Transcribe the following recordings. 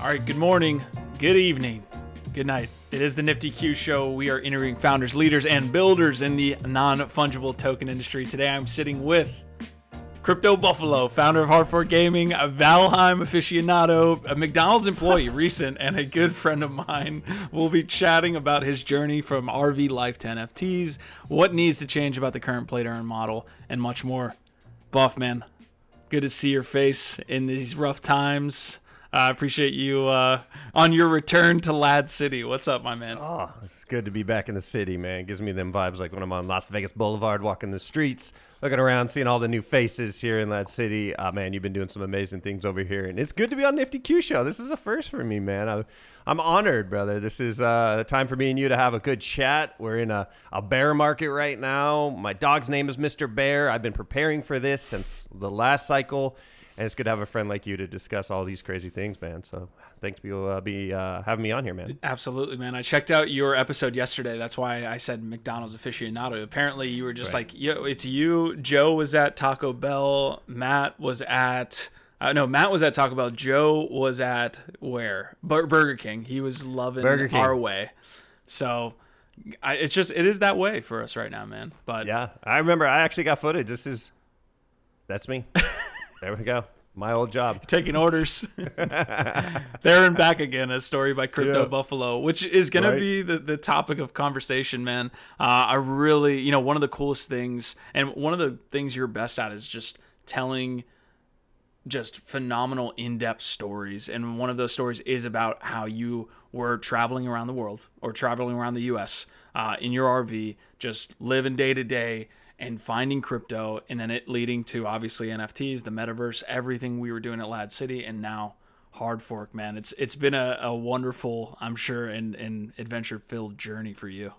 All right, good morning, good evening, good night. It is the Nifty Q show. We are interviewing founders, leaders, and builders in the non fungible token industry. Today I'm sitting with Crypto Buffalo, founder of Hardfork Gaming, a Valheim aficionado, a McDonald's employee, recent, and a good friend of mine. We'll be chatting about his journey from RV life to NFTs, what needs to change about the current play to earn model, and much more. Buff, man, good to see your face in these rough times. I uh, appreciate you uh, on your return to LADZ City. What's up, my man? Oh, it's good to be back in the city, man. It gives me them vibes like when I'm on Las Vegas Boulevard, walking the streets, looking around, seeing all the new faces here in LADZ City. Uh, man, you've been doing some amazing things over here, and it's good to be on Nifty Q Show. This is a first for me, man. I, I'm honored, brother. This is uh, time for me and you to have a good chat. We're in a, a bear market right now. My dog's name is Mr. Bear. I've been preparing for this since the last cycle and it's good to have a friend like you to discuss all these crazy things, man. So thanks for uh, be uh, having me on here, man. Absolutely, man. I checked out your episode yesterday. That's why I said McDonald's aficionado. Apparently, you were just right. like, "Yo, it's you." Joe was at Taco Bell. Matt was at. Uh, no, Matt was at Taco Bell. Joe was at where? Burger King. He was loving our way. So I, it's just it is that way for us right now, man. But yeah, I remember I actually got footage. This is that's me. There we go. My old job. Taking orders. there and back again, a story by Crypto yeah. Buffalo, which is going right. to be the, the topic of conversation, man. Uh, I really, you know, one of the coolest things, and one of the things you're best at is just telling just phenomenal in-depth stories and one of those stories is about how you were traveling around the world or traveling around the us uh, in your rv just living day to day and finding crypto and then it leading to obviously NFTs, the metaverse, everything we were doing at LADZ City and now hard fork, man. It's it's been a, a wonderful, I'm sure, and, and adventure filled journey for you.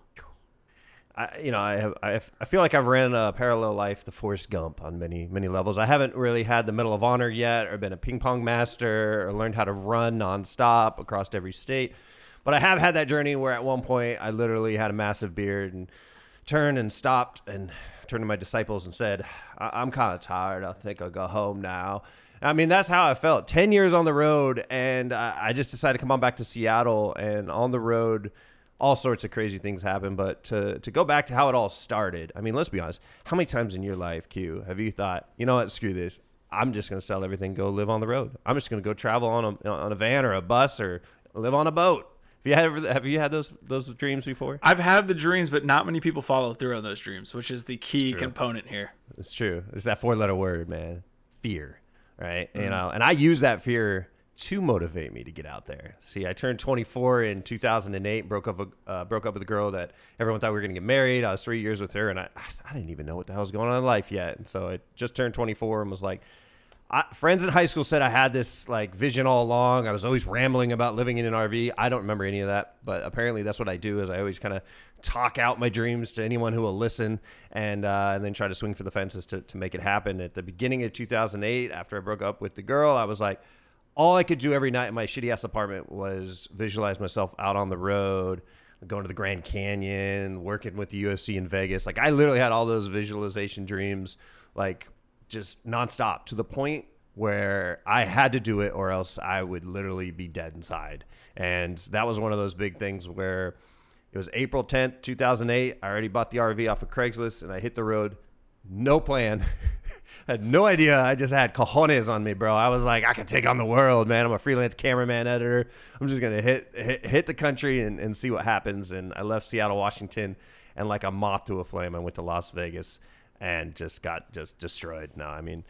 I, you know, I have, I, have, I feel like I've ran a parallel life to Forrest Gump on many, many levels. I haven't really had the Medal of Honor yet, or been a ping pong master, or learned how to run nonstop across every state. But I have had that journey where at one point I literally had a massive beard and turned and stopped and turned to my disciples and said, I- am kind of tired. I think I'll go home now. I mean, that's how I felt. 10 years on the road, and I, I just decided to come on back to Seattle. And on the road, all sorts of crazy things happen. But to, to go back to how it all started, I mean, let's be honest. How many times in your life, Q, have you thought, you know what, screw this? I'm just going to sell everything, go live on the road. I'm just going to go travel on a, on a van or a bus or live on a boat. Have you had have you had those those dreams before? I've had the dreams, but not many people follow through on those dreams, which is the key component here. It's true. It's that four letter word, man. Fear, right? Mm-hmm. You know, and I use that fear to motivate me to get out there. See, I turned 24 in 2008, broke up uh, broke up with a girl that everyone thought we were going to get married. I was three years with her, and I I didn't even know what the hell was going on in life yet. And so I just turned 24 and was like, I, friends in high school said I had this like vision all along. I was always rambling about living in an RV. I don't remember any of that, but apparently that's what I do. Is I always kind of talk out my dreams to anyone who will listen, and uh, and then try to swing for the fences to to make it happen. At the beginning of 2008, after I broke up with the girl, I was like, all I could do every night in my shitty ass apartment was visualize myself out on the road going to the Grand Canyon, working with the UFC in Vegas. Like I literally had all those visualization dreams like just nonstop to the point where I had to do it or else I would literally be dead inside. And that was one of those big things where it was April 10th, 2008. I already bought the RV off of Craigslist and I hit the road. No plan. I had no idea. I just had cojones on me, bro. I was like, I can take on the world, man. I'm a freelance cameraman editor. I'm just gonna hit hit, hit the country and, and see what happens. And I left Seattle, Washington, and like a moth to a flame, I went to Las Vegas and just got just destroyed. No, I mean,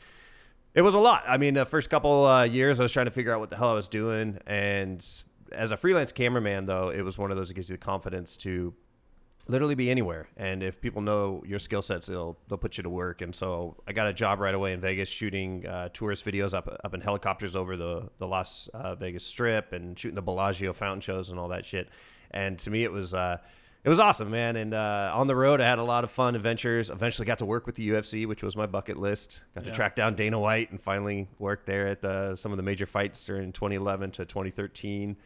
it was a lot. I mean, the first couple uh, years, I was trying to figure out what the hell I was doing, and as a freelance cameraman, though, it was one of those that gives you the confidence to literally be anywhere. And if people know your skill sets, they'll they'll put you to work. And so I got a job right away in Vegas, shooting uh, tourist videos up up in helicopters over the the Las uh, Vegas Strip and shooting the Bellagio fountain shows and all that shit. And to me, it was. It was awesome, man. And uh, on the road, I had a lot of fun adventures. Eventually, got to work with the UFC, which was my bucket list. Got yeah. to track down Dana White and finally work there at the, some of the major fights during 2011 to 2013.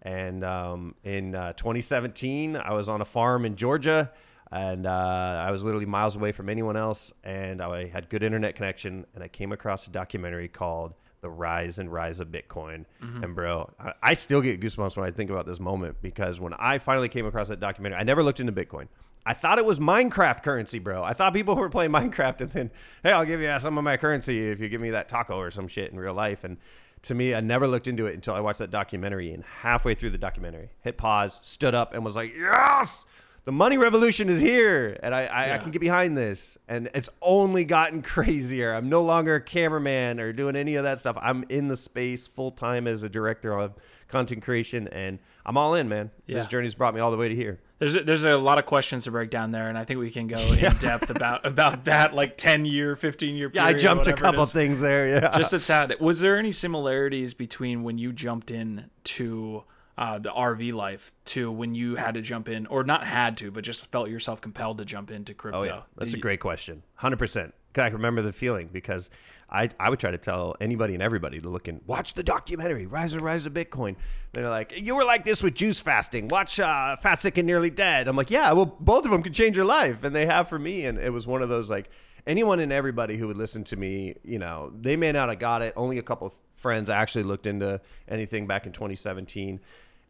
And um, in uh, 2017, I was on a farm in Georgia, and uh, I was literally miles away from anyone else. And I had good internet connection, and I came across a documentary called the rise and rise of Bitcoin. Mm-hmm. And bro, I, I, still get goosebumps when I think about this moment because when I finally came across that documentary, I never looked into Bitcoin. I thought it was Minecraft currency, bro. I thought people were playing Minecraft and then, hey, I'll give you some of my currency if you give me that taco or some shit in real life. And to me, I never looked into it until I watched that documentary. And halfway through the documentary, hit pause, stood up, and was like, yes, the money revolution is here. And I, I, yeah. I can get behind this. And it's only gotten crazier. I'm no longer a cameraman or doing any of that stuff. I'm in the space full time as a director of content creation. And I'm all in, man. Yeah. This journey's brought me all the way to here. There's a, there's a lot of questions to break down there, and I think we can go yeah. in depth about about that like ten year, fifteen year. Yeah, I jumped a couple things there. Yeah, just a tad. Was there any similarities between when you jumped in to uh, the RV life to when you had to jump in, or not had to, but just felt yourself compelled to jump into crypto? Oh yeah, that's Did a great question. Hundred percent. I remember the feeling because I, I would try to tell anybody and everybody to look and watch the documentary Rise and Rise of Bitcoin. They're like, you were like this with juice fasting. Watch uh, Fat, Sick, and Nearly Dead. I'm like, yeah, well, both of them could change your life, and they have for me. And it was one of those like anyone and everybody who would listen to me. You know, they may not have got it. Only a couple of friends actually looked into anything back in 2017.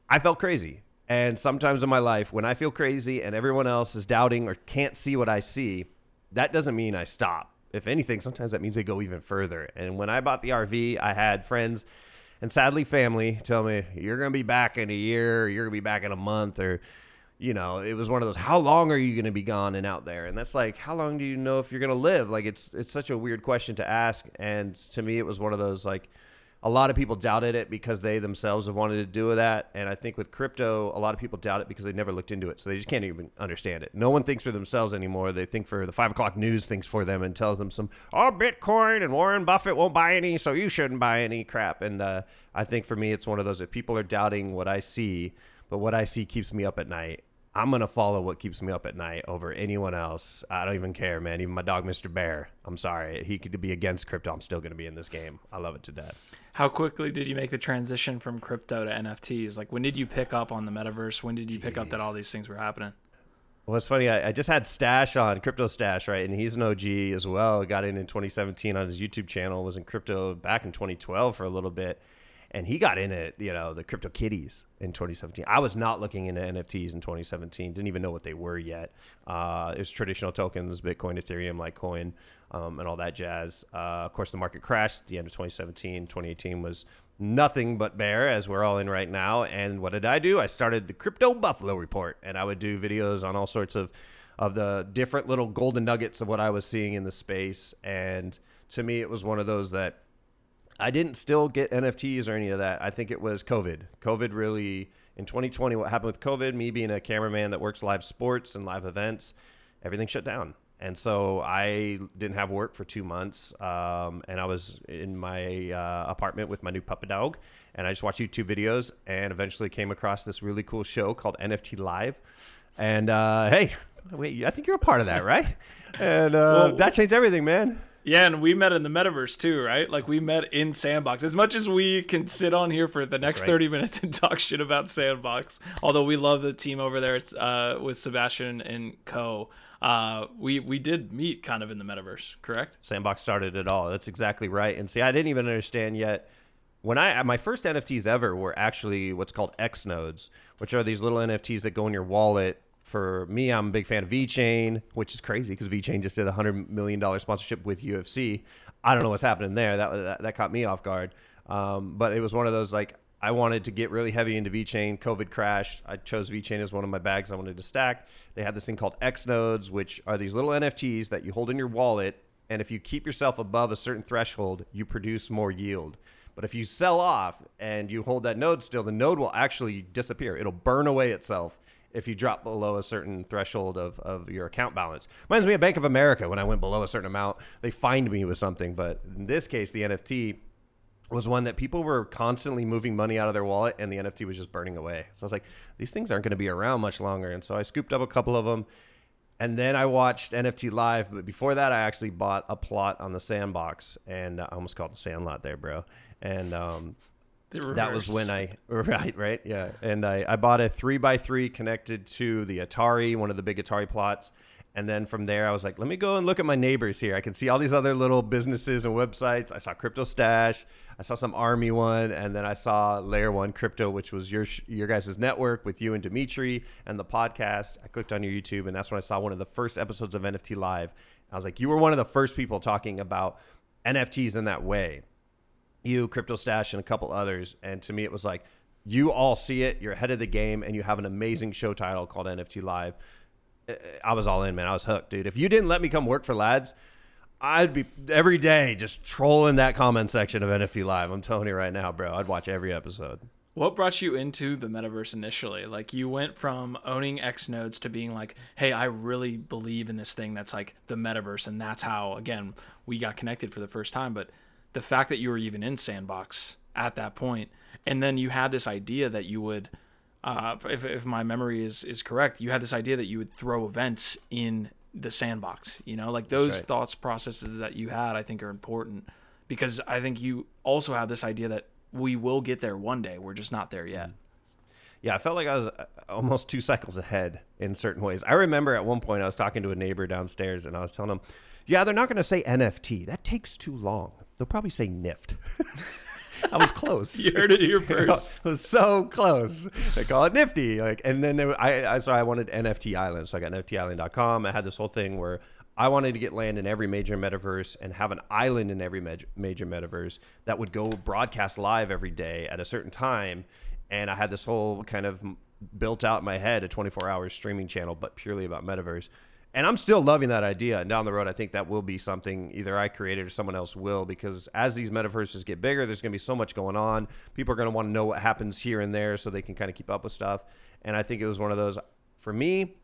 I felt crazy. And sometimes in my life, when I feel crazy and everyone else is doubting or can't see what I see, that doesn't mean I stop if anything, sometimes that means they go even further. And when I bought the RV, I had friends and sadly family tell me, you're going to be back in a year, or you're going to be back in a month, or, you know, it was one of those, how long are you going to be gone and out there? And that's like, how long do you know if you're going to live? Like, it's, it's such a weird question to ask. And to me, it was one of those, like, a lot of people doubted it because they themselves have wanted to do that. And I think with crypto, a lot of people doubt it because they never looked into it. So they just can't even understand it. No one thinks for themselves anymore. They think for the five o'clock news thinks for them and tells them some, oh, Bitcoin and Warren Buffett won't buy any, so you shouldn't buy any crap. And uh, I think for me, it's one of those if people are doubting what I see, but what I see keeps me up at night. I'm gonna follow what keeps me up at night over anyone else. I don't even care, man. Even my dog, Mr. Bear. I'm sorry, he could be against crypto. I'm still gonna be in this game. I love it to death. How quickly did you make the transition from crypto to NFTs? Like, when did you pick up on the metaverse? When did you Jeez. pick up that all these things were happening? Well, it's funny. I, I, just had Stash on Crypto Stash, right? And he's an OG as well. Got in in 2017 on his YouTube channel. Was in crypto back in 2012 for a little bit and he got in it, you know, the crypto kitties in 2017. I was not looking into NFTs in 2017. Didn't even know what they were yet. Uh, it was traditional tokens, Bitcoin, Ethereum, Litecoin, um, and all that jazz. Uh, of course, the market crashed at the end of 2017. 2018 was nothing but bear, as we're all in right now. And what did I do? I started the Crypto Buffalo Report, and I would do videos on all sorts of of the different little golden nuggets of what I was seeing in the space. And to me, it was one of those that I didn't still get NFTs or any of that. I think it was COVID. COVID really in 2020. What happened with COVID? Me being a cameraman that works live sports and live events, everything shut down, and so I didn't have work for two months. Um, and I was in my uh, apartment with my new puppy dog, and I just watched YouTube videos, and eventually came across this really cool show called NFT Live. And uh, hey, wait, I think you're a part of that, right? and uh, well, that changed everything, man. Yeah, and we met in the metaverse too, right? Like we met in Sandbox. As much as we can sit on here for the next right. 30 minutes and talk shit about Sandbox, although we love the team over there uh, with Sebastian and Co. Uh, we we did meet kind of in the metaverse, correct? Sandbox started it all. That's exactly right. And see, I didn't even understand yet when I my first NFTs ever were actually what's called X nodes, which are these little NFTs that go in your wallet for me, I'm a big fan of VeChain, which is crazy because VeChain just did a hundred million dollar sponsorship with UFC. I don't know what's happening there. That that, that caught me off guard. Um, but it was one of those like I wanted to get really heavy into VeChain. COVID crashed. I chose VeChain as one of my bags I wanted to stack. They had this thing called X nodes, which are these little NFTs that you hold in your wallet, and if you keep yourself above a certain threshold, you produce more yield. But if you sell off and you hold that node still, the node will actually disappear. It'll burn away itself if you drop below a certain threshold of, of your account balance. Reminds me of Bank of America when I went below a certain amount, they fined me with something. But in this case, the NFT was one that people were constantly moving money out of their wallet and the NFT was just burning away. So I was like, these things aren't going to be around much longer. And so I scooped up a couple of them. And then I watched NFT Live. But before that, I actually bought a plot on the sandbox. And I almost called it Sandlot there, bro. And um, that was when I right right yeah, and I, I bought a three by three connected to the Atari, one of the big Atari plots, And then from there, I was like, let me go and look at my neighbors here. I can see all these other little businesses and websites. I saw Crypto Stash. I saw some Army one, and then I saw Layer One Crypto, which was your your guys' network with you and Dimitri and the podcast. I clicked on your YouTube, and that's when I saw one of the first episodes of NFT Live. I was like, you were one of the first people talking about NFTs in that way. You, Crypto Stash, and a couple others. And to me, it was like, you all see it. You're ahead of the game, and you have an amazing show title called NFT Live. I was all in, man. I was hooked, dude. If you didn't let me come work for LADZ, I'd be every day just trolling that comment section of NFT Live. I'm telling you right now, bro. I'd watch every episode. What brought you into the metaverse initially? Like you went from owning X nodes to being like, "Hey, I really believe in this thing that's like the metaverse," and that's how again we got connected for the first time. But the fact that you were even in Sandbox at that point, and then you had this idea that you would uh, if, if my memory is, is correct, you had this idea that you would throw events in the sandbox. You know, like those right. thoughts processes that you had, I think are important because I think you also have this idea that we will get there one day. We're just not there yet. Yeah, I felt like I was uh, almost two cycles ahead in certain ways. I remember at one point I was talking to a neighbor downstairs and I was telling him, yeah, they're not going to say NFT. That takes too long. They'll probably say NIFT. I was close. you heard it here first. I was so close. They call it Nifty. Like, and then there, I, I so I wanted NFT Island, so I got NFTisland.com. I had this whole thing where I wanted to get land in every major metaverse and have an island in every major metaverse that would go broadcast live every day at a certain time. And I had this whole kind of built out in my head a 24 hour streaming channel, but purely about metaverse and I'm still loving that idea. And down the road, I think that will be something either I created or someone else will, because as these metaverses get bigger, there's going to be so much going on. People are going to want to know what happens here and there so they can kind of keep up with stuff. And I think it was one of those, for me,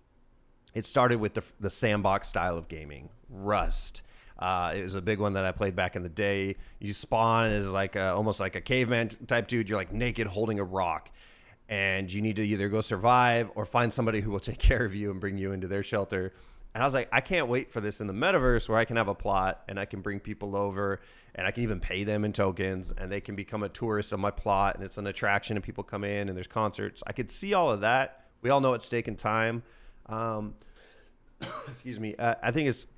it started with the, the sandbox style of gaming, Rust. Uh, it was a big one that I played back in the day. You spawn as like a, almost like a caveman type dude. You're like naked holding a rock and you need to either go survive or find somebody who will take care of you and bring you into their shelter and I was like, I can't wait for this in the metaverse where I can have a plot and I can bring people over and I can even pay them in tokens and they can become a tourist on my plot and it's an attraction and people come in and there's concerts. I could see all of that. We all know it's taking time. Um, excuse me. Uh, I think it's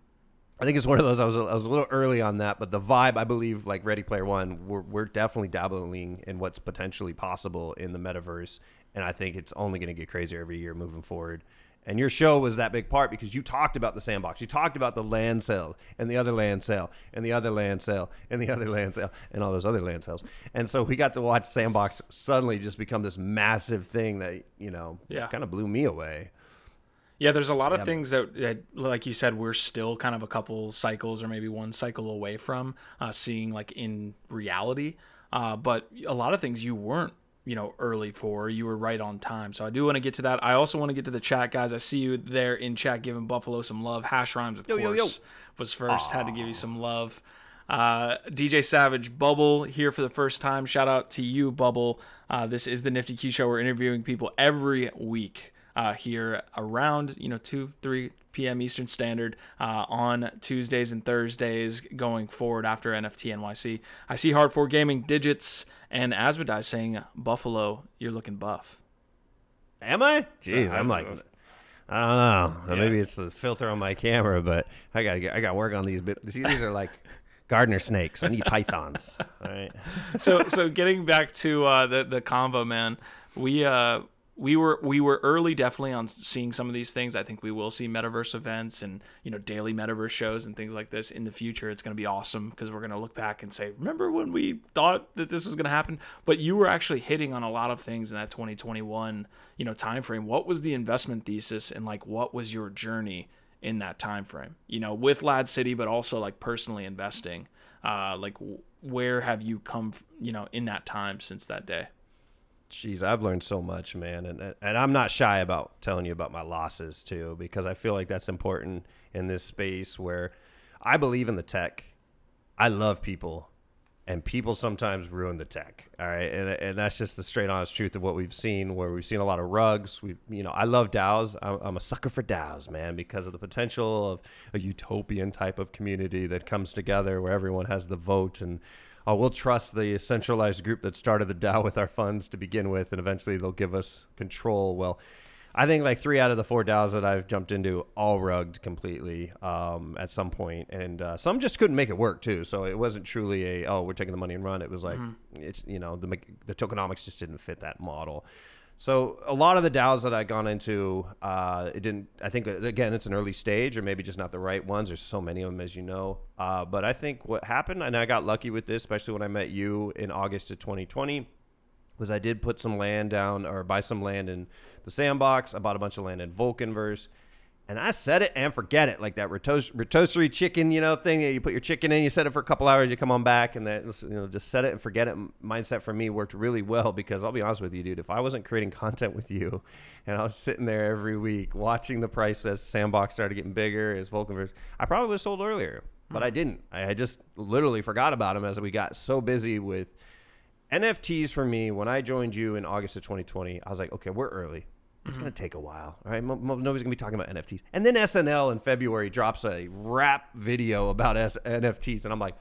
I think it's one of those. I was a, I was a little early on that, but the vibe I believe, like Ready Player One, we're we're definitely dabbling in what's potentially possible in the metaverse, and I think it's only going to get crazier every year moving forward. And your show was that big part because you talked about the sandbox. You talked about the land sale and the other land sale and the other land sale and the other land sale and all those other land sales. And so we got to watch sandbox suddenly just become this massive thing that, you know, yeah. kind of blew me away. Yeah, there's a lot of things that, that, like you said, we're still kind of a couple cycles or maybe one cycle away from uh, seeing like in reality. Uh, but a lot of things you weren't you know early for. You were right on time. So I do want to get to that. I also want to get to the chat, guys. I see you there in chat giving Buffalo some love. Hash rhymes, of yo, course, yo, yo. was first. Aww. Had to give you some love. Uh, DJ Savage Bubble here for the first time. Shout out to you, Bubble. Uh, this is the Nifty Q Show. We're interviewing people every week uh, here around you know two, three p.m. Eastern Standard uh, on Tuesdays and Thursdays going forward after NFT NYC. I see Hard Fork Gaming digits and Asmodai saying Buffalo, you're looking buff. Am I? Jeez, so, I'm like. I don't know. Yeah. Maybe it's the filter on my camera, but I got I got work on these. See, these are like gardener snakes. I need pythons. All right. So so getting back to uh, the the combo, man. We uh we were we were early definitely on seeing some of these things. I think we will see metaverse events and you know daily metaverse shows and things like this in the future. It's going to be awesome because we're going to look back and say, remember when we thought that this was going to happen? But you were actually hitting on a lot of things in that 2021 you know time frame. What was the investment thesis and like what was your journey in that time frame? You know, with LADZ City, but also like personally investing. Uh, like where have you come? You know, in that time since that day. Jeez, I've learned so much, man, and and I'm not shy about telling you about my losses too, because I feel like that's important in this space where I believe in the tech. I love people, and people sometimes ruin the tech. All right, and and that's just the straight honest truth of what we've seen. Where we've seen a lot of rugs. We, you know, I love DAOs. I'm, a sucker for DAOs, man, because of the potential of a utopian type of community that comes together where everyone has the vote and oh, we'll trust the centralized group that started the DAO with our funds to begin with, and eventually they'll give us control. Well, I think like three out of the four DAOs that I've jumped into all rugged completely um, at some point, and uh, some just couldn't make it work too. So it wasn't truly a oh we're taking the money and run. It was like mm-hmm. it's you know the the tokenomics just didn't fit that model. So a lot of the DAOs that I gone into, uh, it didn't. I think again, it's an early stage, or maybe just not the right ones. There's so many of them, as you know. Uh, but I think what happened, and I got lucky with this, especially when I met you in August of 2020, was I did put some land down or buy some land in the sandbox. I bought a bunch of land in Vulcanverse and I set it and forget it, like that rotisserie chicken, you know, thing that you put your chicken in, you set it for a couple hours, you come on back, and that you know, just set it and forget it. Mindset for me worked really well because I'll be honest with you, dude, if I wasn't creating content with you, and I was sitting there every week watching the price as Sandbox started getting bigger, as Vulcanverse, I probably was sold earlier, but I hmm. didn't. I just literally forgot about them as we got so busy with NFTs. For me, when I joined you in August of 2020, I was like, okay, we're early it's mm-hmm. going to take a while. All right. Nobody's going to be talking about NFTs. And then SNL in February drops a rap video about S- NFTs. And I'm like,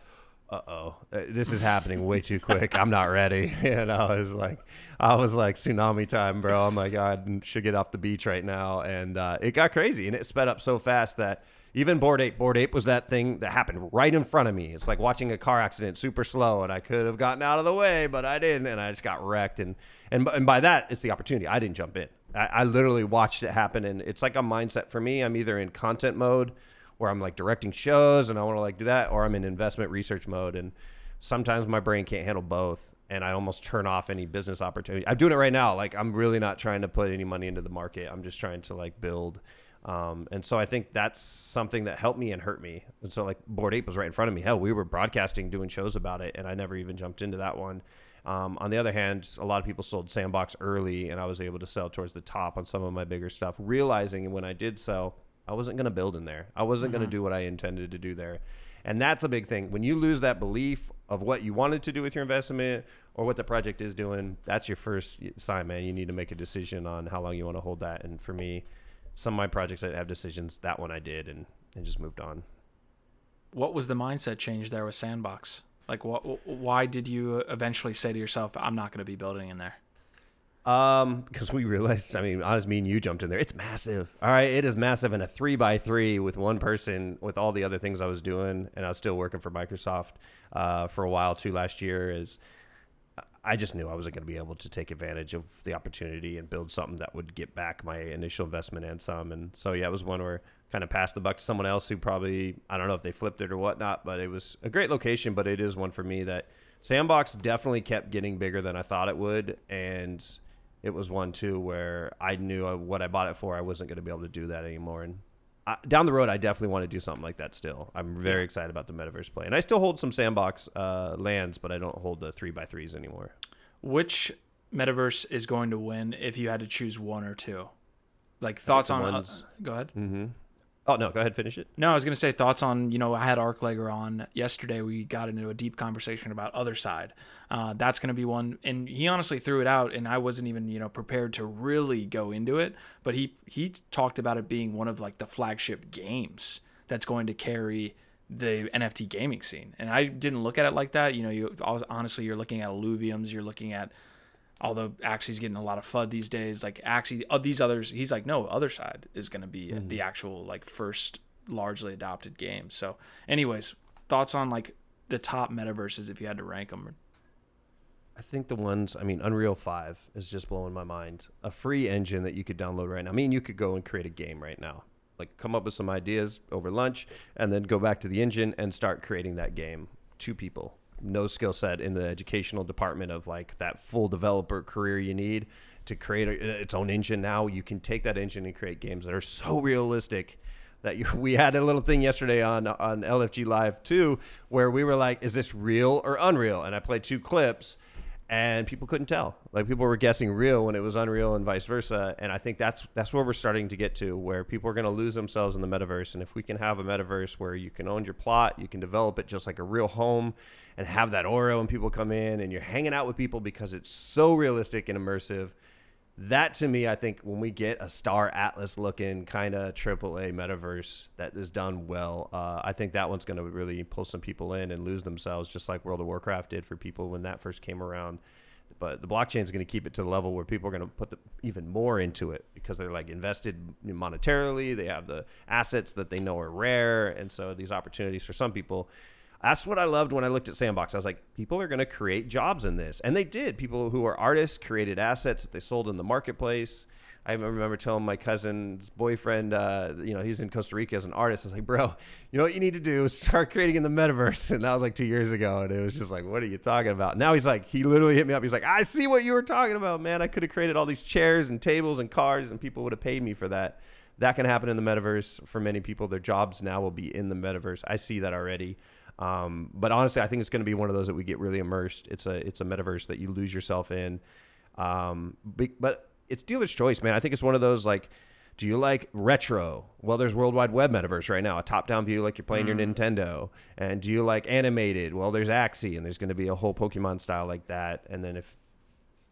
uh-oh, uh, this is happening way too quick. I'm not ready. And I was like, I was like, tsunami time, bro. I'm like, I should get off the beach right now. And uh, it got crazy. And it sped up so fast that even Bored Ape, Bored Ape was that thing that happened right in front of me. It's like watching a car accident super slow. And I could have gotten out of the way, but I didn't. And I just got wrecked. And, and, and by that, it's the opportunity. I didn't jump in. I, I literally watched it happen, and it's like a mindset for me. I'm either in content mode, where I'm like directing shows, and I want to like do that, or I'm in investment research mode, and sometimes my brain can't handle both and I almost turn off any business opportunity. I'm doing it right now. Like I'm really not trying to put any money into the market. I'm just trying to like build. Um, and so I think that's something that helped me and hurt me. And so like Bored Ape was right in front of me. Hell, we were broadcasting, doing shows about it, and I never even jumped into that one. Um, on the other hand, a lot of people sold Sandbox early, and I was able to sell towards the top on some of my bigger stuff, realizing when I did sell, I wasn't going to build in there. I wasn't mm-hmm. going to do what I intended to do there. And that's a big thing. When you lose that belief of what you wanted to do with your investment or what the project is doing, that's your first sign, man. You need to make a decision on how long you want to hold that. And for me, some of my projects that have decisions, that one I did and, and just moved on. What was the mindset change there with Sandbox? Like, what? Why did you eventually say to yourself, "I'm not going to be building in there"? Um, because we realized, I mean, honest, me and you jumped in there. It's massive. All right, it is massive, and a three by three with one person, with all the other things I was doing, and I was still working for Microsoft uh, for a while too. Last year is, I just knew I wasn't going to be able to take advantage of the opportunity and build something that would get back my initial investment and some. And so yeah, it was one where kind of pass the buck to someone else who probably I don't know if they flipped it or whatnot, but it was a great location. But it is one for me that Sandbox definitely kept getting bigger than I thought it would, and it was one too where I knew what I bought it for. I wasn't going to be able to do that anymore, and I, down the road, I definitely want to do something like that. Still, I'm very excited about the metaverse play, and I still hold some Sandbox uh, lands, but I don't hold the three by threes anymore. Which metaverse is going to win if you had to choose one or two? Like thoughts on? Uh, go ahead. Mm-hmm. Oh no, go ahead, finish it. No, I was gonna say thoughts on you know I had Arclegger on yesterday. We got into a deep conversation about Otherside. Uh, that's gonna be one, and he honestly threw it out, and I wasn't even you know prepared to really go into it. But he he talked about it being one of like the flagship games that's going to carry the NFT gaming scene, and I didn't look at it like that. You know, you honestly you're looking at Illuviums, you're looking at although Axie's getting a lot of FUD these days, like Axie, uh, these others, he's like, no, Otherside is going to be mm-hmm. the actual like first largely adopted game. So, anyways, thoughts on like the top metaverses if you had to rank them? I think the ones, I mean, Unreal 5 is just blowing my mind. A free engine that you could download right now. I mean, you could go and create a game right now. Like, come up with some ideas over lunch and then go back to the engine and start creating that game. Two people no skill set in the educational department of like that full developer career you need to create a, its own engine. Now you can take that engine and create games that are so realistic that you, we had a little thing yesterday on on LFG Live too, where we were like, "Is this real or unreal?" And I played two clips, and people couldn't tell. Like people were guessing real when it was unreal, and vice versa. And I think that's that's where we're starting to get to, where people are going to lose themselves in the metaverse. And if we can have a metaverse where you can own your plot, you can develop it just like a real home, and have that aura when people come in, and you're hanging out with people because it's so realistic and immersive that to me, I think when we get a Star Atlas looking kind of AAA metaverse that is done well, uh, I think that one's going to really pull some people in and lose themselves, just like World of Warcraft did for people when that first came around. but the blockchain is going to keep it to the level where people are going to put the, even more into it because they're like invested monetarily. They have the assets that they know are rare, and so these opportunities for some people. That's what I loved when I looked at Sandbox. I was like, people are going to create jobs in this, and they did. People who are artists created assets that they sold in the marketplace I remember telling my cousin's boyfriend, uh, you know, he's in Costa Rica as an artist. I was like, bro, you know what you need to do is start creating in the metaverse. And that was like two years ago. And it was just like, what are you talking about? Now he's like, he literally hit me up. He's like, I see what you were talking about, man. I could have created all these chairs and tables and cars, and people would have paid me for that. That can happen in the metaverse for many people. Their jobs now will be in the metaverse. I see that already. Um, but honestly, I think it's going to be one of those that we get really immersed. It's a it's a metaverse that you lose yourself in. Um, but it's dealer's choice, man. I think it's one of those like, do you like retro? Well, there's Worldwide Webb Metaverse right now, a top-down view like you're playing mm. your Nintendo. And do you like animated? Well, there's Axie, and there's going to be a whole Pokemon style like that. And then if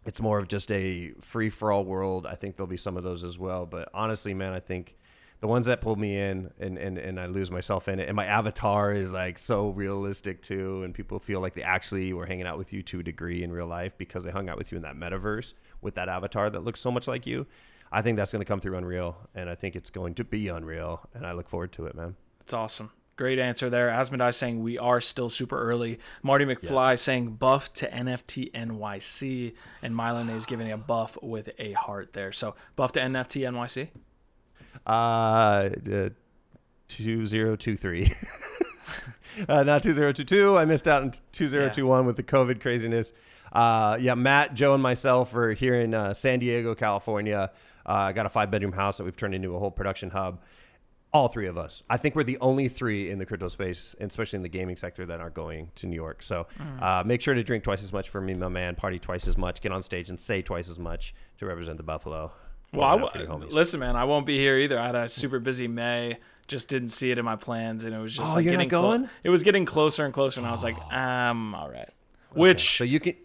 it's more of just a free-for-all world, I think there'll be some of those as well. But honestly, man, I think the ones that pull me in and, and, and I lose myself in it. And my avatar is like so realistic too. And people feel like they actually were hanging out with you to a degree in real life because they hung out with you in that metaverse with that avatar that looks so much like you. I think that's going to come through Unreal, and I think it's going to be Unreal, and I look forward to it, man. It's awesome. Great answer there. Asmodai saying we are still super early. Marty McFly yes. saying buff to NFT NYC, and Mylan is giving a buff with a heart there. So buff to NFT NYC. Uh, uh two zero two three. uh, not two zero two two. I missed out in two zero two one with the COVID craziness. Uh, yeah, Matt, Joe, and myself are here in uh, San Diego, California. I uh, got a five bedroom house that we've turned into a whole production hub. All three of us. I think we're the only three in the crypto space, especially in the gaming sector, that aren't going to New York. So mm. uh, make sure to drink twice as much for me, my man. Party twice as much. Get on stage and say twice as much to represent the Buffalo. Well, listen, man, I won't be here either. I had a super busy May. Just didn't see it in my plans, and it was just oh, like getting going. it was getting closer and closer, and I was like, I'm all right. Okay. Which so you can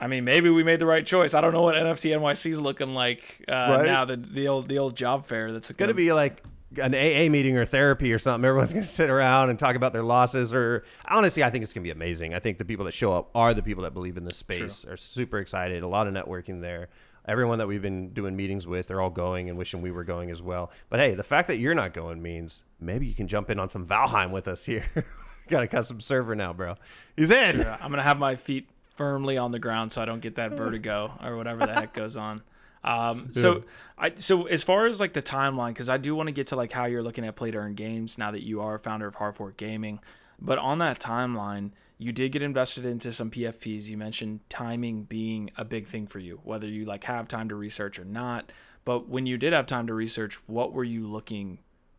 I mean, maybe we made the right choice. I don't know what NFT NYC is looking like uh, right? now. The the old the old job fair that's going to be like an AA meeting or therapy or something. Everyone's going to sit around and talk about their losses. Or honestly, I think it's going to be amazing. I think the people that show up are the people that believe in this space. True. Are super excited. A lot of networking there. Everyone that we've been doing meetings with, they're all going and wishing we were going as well. But hey, the fact that you're not going means maybe you can jump in on some Valheim with us here. Got a custom server now, bro. He's in. Sure. I'm gonna have my feet firmly on the ground so I don't get that vertigo or whatever the heck goes on. Um, so I so as far as like the timeline, because I do want to get to like how you're looking at play to earn games now that you are a founder of Hard Fork Gaming. But on that timeline, you did get invested into some PFPs. You mentioned timing being a big thing for you, whether you like have time to research or not. But when you did have time to research, what were you looking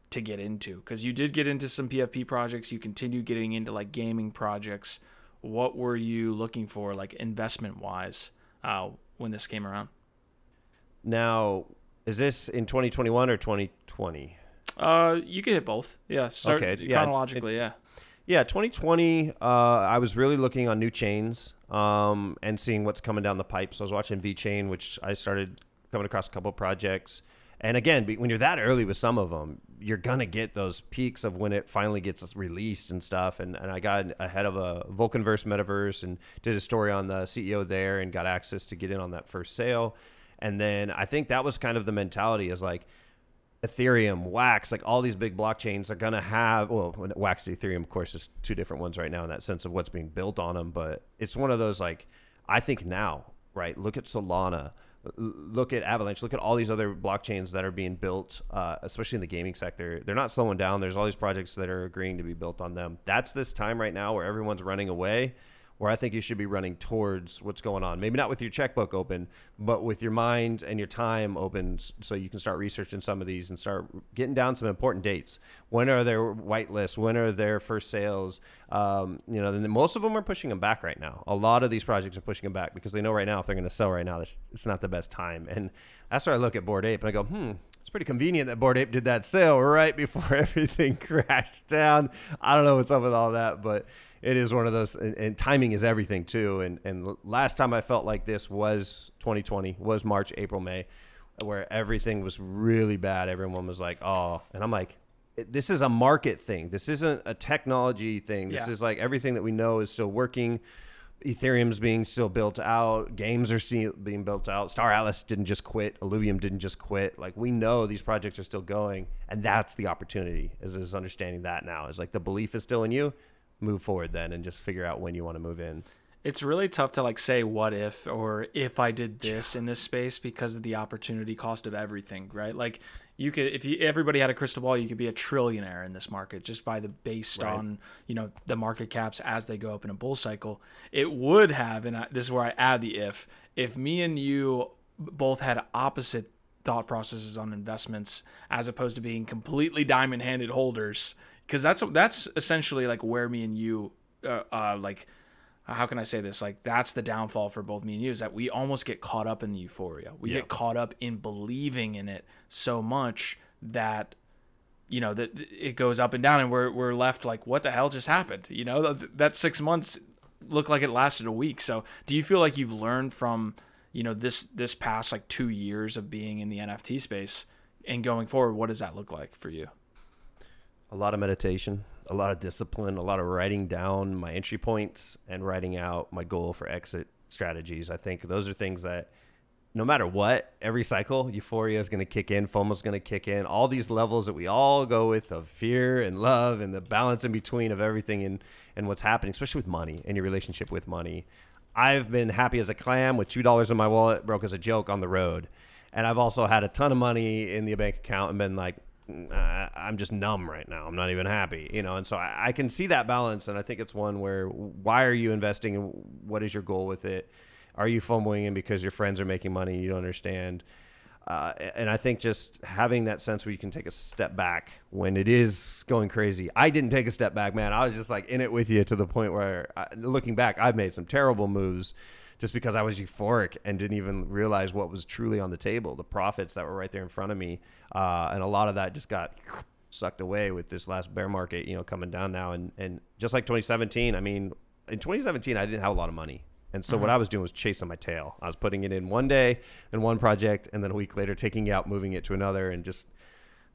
to get into? Because you did get into some PFP projects. You continued getting into like gaming projects what were you looking for, like investment wise, uh, when this came around? Now, is this in 2021 or 2020? Uh, you can hit both. Yeah. Start okay. Chronologically, yeah. Yeah, 2020. Uh, I was really looking on new chains um, and seeing what's coming down the pipe. So I was watching VeChain, which I started coming across a couple projects. And again, when you're that early with some of them, you're gonna get those peaks of when it finally gets released and stuff. And, and I got ahead of a Vulcanverse metaverse and did a story on the CEO there and got access to get in on that first sale. And then I think that was kind of the mentality is like Ethereum, Wax, like all these big blockchains are gonna have well, Wax Ethereum, of course, is two different ones right now in that sense of what's being built on them. But it's one of those like I think now, right? Look at Solana look at Avalanche, look at all these other blockchains that are being built, uh, especially in the gaming sector. They're not slowing down. There's all these projects that are agreeing to be built on them. That's this time right now where everyone's running away where I think you should be running towards what's going on. Maybe not with your checkbook open, but with your mind and your time open so you can start researching some of these and start getting down some important dates. When are their whitelists? When are their first sales? Um, you know, most of them are pushing them back right now. A lot of these projects are pushing them back because they know right now if they're going to sell right now, it's not the best time. And that's where I look at Bored Ape and I go, hmm, it's pretty convenient that Bored Ape did that sale right before everything crashed down. I don't know what's up with all that, but it is one of those, and, and, timing is everything too. And and last time I felt like this was 2020, was March, April, May, where everything was really bad. Everyone was like, oh, and I'm like, this is a market thing. This isn't a technology thing. This yeah. is like everything that we know is still working. Ethereum's being still built out. Games are see- being built out. Star Atlas didn't just quit. Illuvium didn't just quit. Like we know these projects are still going, and that's the opportunity. Is is understanding that now is like the belief is still in you. Move forward then, and just figure out when you want to move in. It's really tough to like say what if or if I did this in this space because of the opportunity cost of everything, right? Like you could if you, everybody had a crystal ball you could be a trillionaire in this market just by the based right. on you know the market caps as they go up in a bull cycle it would have and I, this is where i add the if if me and you both had opposite thought processes on investments as opposed to being completely diamond handed holders because that's that's essentially like where me and you uh, uh, like how can I say this? Like that's the downfall for both me and you is that we almost get caught up in the euphoria. We yeah. get caught up in believing in it so much that you know that it goes up and down, and we're we're left like, what the hell just happened? You know that, that six months looked like it lasted a week. So do you feel like you've learned from you know this this past like two years of being in the NFT space and going forward? What does that look like for you? A lot of meditation a lot of discipline, a lot of writing down my entry points and writing out my goal for exit strategies. I think those are things that no matter what, every cycle, euphoria is going to kick in, FOMO is going to kick in. All these levels that we all go with of fear and love and the balance in between of everything and, and what's happening, especially with money and your relationship with money. I've been happy as a clam with $2 in my wallet, broke as a joke on the road. And I've also had a ton of money in the bank account and been like, I'm just numb right now. I'm not even happy, you know. And so I, I, can see that balance, and I think it's one where why are you investing, and what is your goal with it? Are you fumbling in because your friends are making money you don't understand? Uh, and I think just having that sense where you can take a step back when it is going crazy. I didn't take a step back, man. I was just like in it with you to the point where, I, looking back, I've made some terrible moves just because I was euphoric and didn't even realize what was truly on the table, the profits that were right there in front of me, uh, and a lot of that just got sucked away with this last bear market, you know, coming down now, and and just like 2017, I mean, in 2017 I didn't have a lot of money. And so mm-hmm. what I was doing was chasing my tail. I was putting it in one day in one project, and then a week later taking it out, moving it to another, and just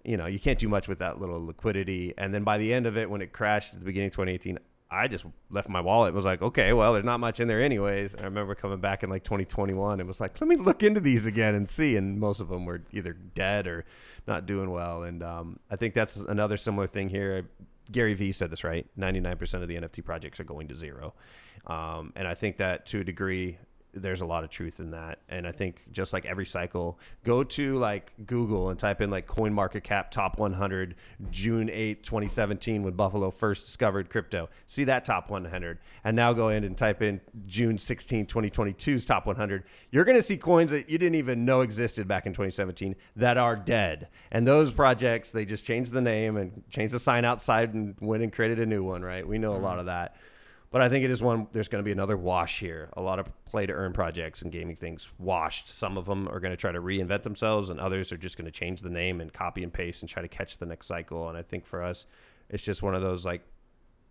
you know you can't do much with that little liquidity. And then by the end of it, when it crashed at the beginning of 2018, I just left my wallet. It was like, okay, well, there's not much in there anyways. And I remember coming back in like 2021 and was like, let me look into these again and see. And most of them were either dead or not doing well. And um, I think that's another similar thing here. Gary Vee said this right. 99% of the NFT projects are going to zero. Um, and I think that to a degree, there's a lot of truth in that. And I think just like every cycle, go to like Google and type in like Coin Market Cap Top 100 June 8, 2017, when Buffalo first discovered crypto. See that top 100. And now go in and type in June 16, 2022's top 100. You're going to see coins that you didn't even know existed back in 2017 that are dead. And those projects, they just changed the name and changed the sign outside and went and created a new one, right? We know a lot of that. But I think it is one. There's going to be another wash here. A lot of play to earn projects and gaming things washed. Some of them are going to try to reinvent themselves, and others are just going to change the name and copy and paste and try to catch the next cycle. And I think for us, it's just one of those like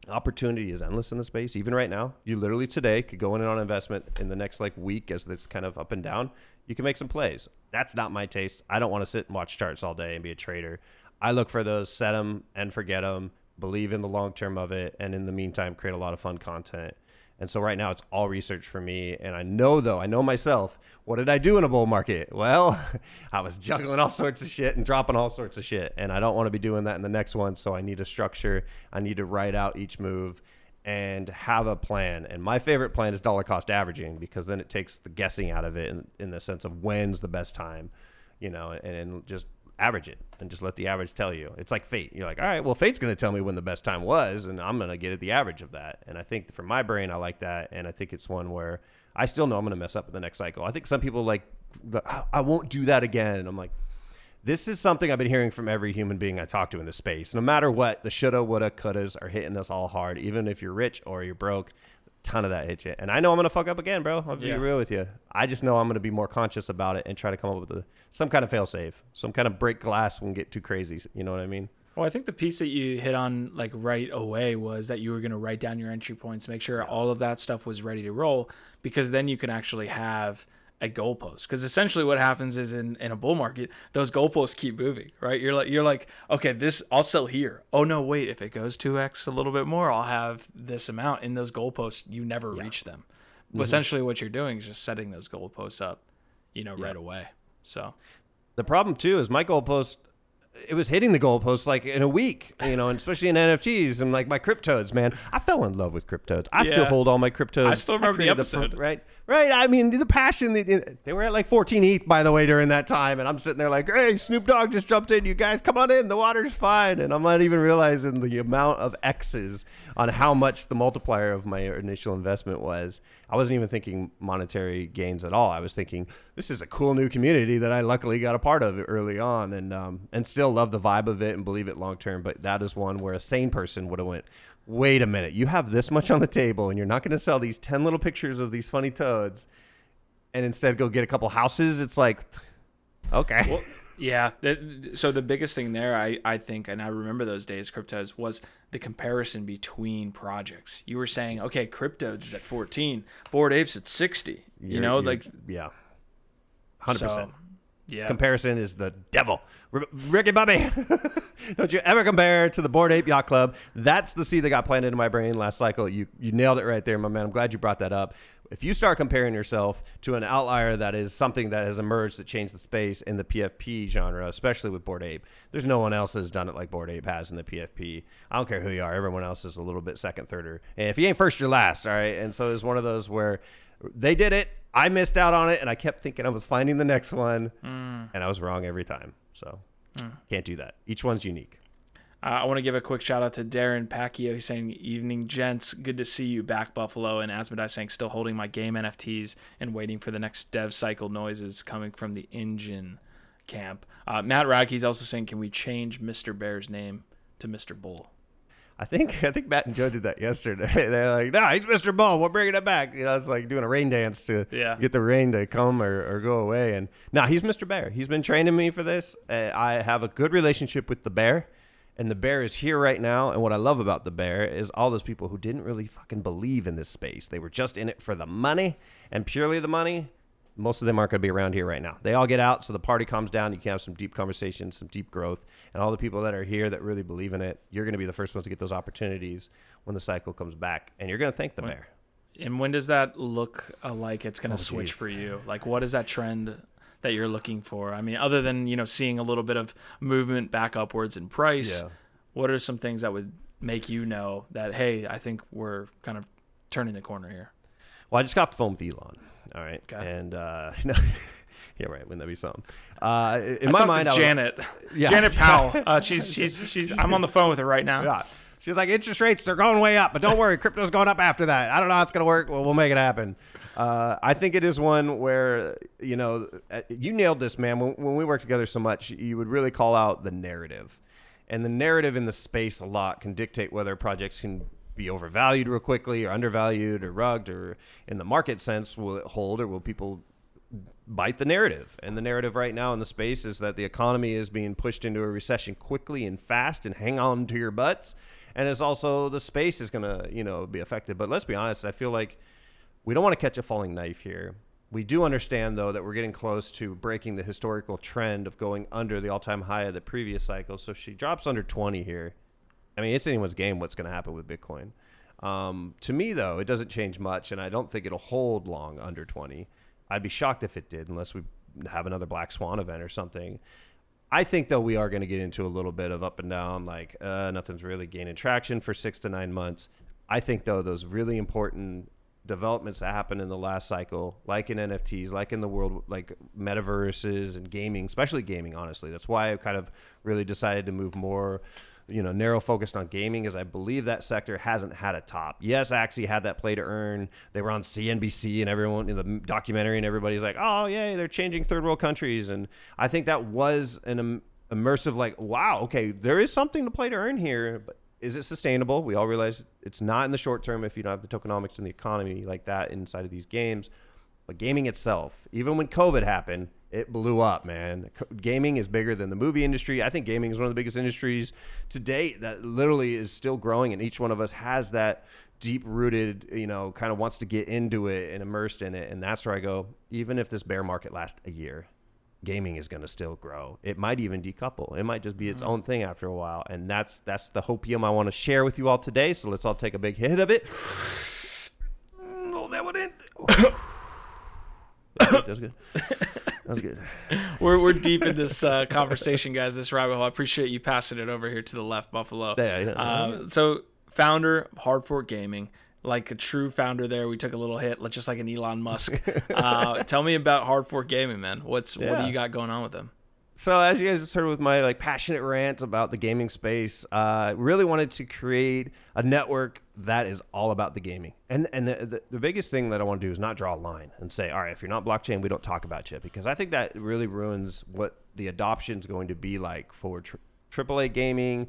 opportunity is endless in the space. Even right now, you literally today could go in on investment in the next like week as this kind of up and down. You can make some plays. That's not my taste. I don't want to sit and watch charts all day and be a trader. I look for those, set them and forget them believe in the long term of it, and in the meantime, create a lot of fun content. And so right now it's all research for me. And I know though, I know myself, what did I do in a bull market? Well, I was juggling all sorts of shit and dropping all sorts of shit. And I don't want to be doing that in the next one. So I need a structure. I need to write out each move and have a plan. And my favorite plan is dollar cost averaging because then it takes the guessing out of it in, in the sense of when's the best time, you know, and, and just average it and just let the average tell you. It's like fate. You're like, all right, well, fate's going to tell me when the best time was, and I'm going to get at the average of that. And I think for my brain, I like that. And I think it's one where I still know I'm going to mess up in the next cycle. I think some people like, I won't do that again. And I'm like, this is something I've been hearing from every human being I talk to in this space. No matter what, the shoulda, woulda, couldas are hitting us all hard, even if you're rich or you're broke ton of that hit you. And I know I'm gonna fuck up again, bro. I'll be yeah. real with you. I just know I'm gonna be more conscious about it and try to come up with a, some kind of fail safe, some kind of break glass when get too crazy. You know what I mean? Well, I think the piece that you hit on like right away was that you were gonna write down your entry points, make sure all of that stuff was ready to roll, because then you can actually have a goalpost because essentially what happens is in, in a bull market those goalposts keep moving right you're like you're like okay this i'll sell here oh no wait if it goes 2x a little bit more i'll have this amount in those goalposts you never yeah. reach them mm-hmm. essentially what you're doing is just setting those goalposts up you know yeah. right away so the problem too is my goalpost it was hitting the goalposts like in a week, you know, and especially in NFTs and like my CrypToadz, man. I fell in love with CrypToadz. I yeah. still hold all my CrypToadz. I still remember I the episode, the, right? Right. I mean, the passion. They, they were at like 14 ETH, by the way, during that time, and I'm sitting there like, "Hey, Snoop Dogg just jumped in. You guys, come on in. The water's fine." And I'm not even realizing the amount of X's on how much the multiplier of my initial investment was. I wasn't even thinking monetary gains at all. I was thinking this is a cool new community that I luckily got a part of early on, and um, and still love the vibe of it and believe it long term. But that is one where a sane person would have went. Wait a minute, you have this much on the table, and you're not going to sell these ten little pictures of these funny toads, and instead go get a couple houses. It's like, okay. Well, yeah. so the biggest thing there, I, I think, and I remember those days, CrypToadz, was the comparison between projects. You were saying, okay, CrypToadz is at 14, Bored Apes at 60. You you're, know, like yeah, hundred so, percent. Yeah. Comparison is the devil. Ricky Bobby, don't you ever compare to the Bored Ape Yacht Club. That's the seed that got planted in my brain last cycle. You you nailed it right there, my man. I'm glad you brought that up if you start comparing yourself to an outlier that is something that has emerged that changed the space in the PFP genre, especially with Bored Ape, there's no one else has done it like Bored Ape has in the PFP. I don't care who you are, everyone else is a little bit second, third, and if you ain't first, you're last. All right, and so it's one of those where they did it, I missed out on it, and I kept thinking I was finding the next one, mm. and I was wrong every time. So mm. can't do that. Each one's unique. Uh, I want to give a quick shout out to Darren Pacquiao. He's saying, "Evening, gents. Good to see you back, Buffalo." And Asmodai saying, "Still holding my game NFTs and waiting for the next dev cycle noises coming from the engine camp." Uh, Matt Radke's also saying, "Can we change Mr. Bear's name to Mr. Bull?" I think I think Matt and Joe did that yesterday. They're like, "No, he's Mr. Ball. We're bringing it back." You know, it's like doing a rain dance to yeah. get the rain to come or, or go away. And now he's Mr. Bear. He's been training me for this. Uh, I have a good relationship with the bear and the bear is here right now. And what I love about the bear is all those people who didn't really fucking believe in this space. They were just in it for the money and purely the money. Most of them aren't going to be around here right now. They all get out, so the party calms down. You can have some deep conversations, some deep growth, and all the people that are here that really believe in it, you're going to be the first ones to get those opportunities when the cycle comes back, and you're going to thank the when, bear. And when does that look like it's going to oh, switch geez. for you? Like, what is that trend that you're looking for? I mean, other than you know seeing a little bit of movement back upwards in price, yeah. what are some things that would make you know that hey, I think we're kind of turning the corner here? Well, I just got off the phone with Elon. All right, okay. and uh, yeah, right. Wouldn't that be something? Uh, in I my mind, Janet, yeah. Janet Powell. Uh, she's she's she's. I'm on the phone with her right now. Yeah. She's like, interest rates, they're going way up, but don't worry, crypto's going up after that. I don't know how it's going to work. Well, we'll make it happen. Uh, I think it is one where you know uh, you nailed this, man. When, when we work together so much, you would really call out the narrative, and the narrative in the space a lot can dictate whether projects can be overvalued real quickly or undervalued or rugged or in the market sense will it hold or will people bite the narrative and the narrative right now in the space is that the economy is being pushed into a recession quickly and fast and hang on to your butts and it's also the space is going to you know be affected but let's be honest i feel like we don't want to catch a falling knife here. We do understand, though, that we're getting close to breaking the historical trend of going under the all time high of the previous cycle. So if she drops under 20 here, I mean, it's anyone's game what's going to happen with Bitcoin. Um, to me, though, it doesn't change much, and I don't think it'll hold long under 20. I'd be shocked if it did, unless we have another black swan event or something. I think though we are going to get into a little bit of up and down, like uh, nothing's really gaining traction for six to nine months. I think though those really important developments that happened in the last cycle, like in NFTs, like in the world, like metaverses and gaming, especially gaming. Honestly, that's why I kind of really decided to move more, you know, narrow focused on gaming, is I believe that sector hasn't had a top. Yes, Axie had that play to earn. They were on CNBC and everyone in the documentary, and everybody's like, "Oh, yay, they're changing third world countries," and I think that was an immersive, like, wow, okay, there is something to play to earn here, but is it sustainable? We all realize it's not in the short term if you don't have the tokenomics and the economy like that inside of these games. But gaming itself, even when COVID happened, it blew up, man. Gaming is bigger than the movie industry. I think gaming is one of the biggest industries to date that literally is still growing, and each one of us has that deep rooted, you know, kind of wants to get into it and immersed in it. And that's where I go, even if this bear market lasts a year, gaming is going to still grow. It might even decouple. It might just be its mm-hmm. own thing after a while. And that's that's the hopium I want to share with you all today. So let's all take a big hit of it. Hold that one in. that was good. That was good. we're we're deep in this uh, conversation, guys. This rabbit hole. I appreciate you passing it over here to the left, Buffalo. Yeah, yeah. Uh, so, founder of Hard Fork Gaming, like a true founder. There, we took a little hit, just like an Elon Musk. Uh, tell me about Hard Fork Gaming, man. What's yeah. what do you got going on with them? So as you guys just heard with my like passionate rant about the gaming space, uh, really wanted to create a network that is all about the gaming. And and the, the, the, biggest thing that I want to do is not draw a line and say, all right, if you're not blockchain, we don't talk about you because I think that really ruins what the adoption is going to be like for tri- AAA gaming,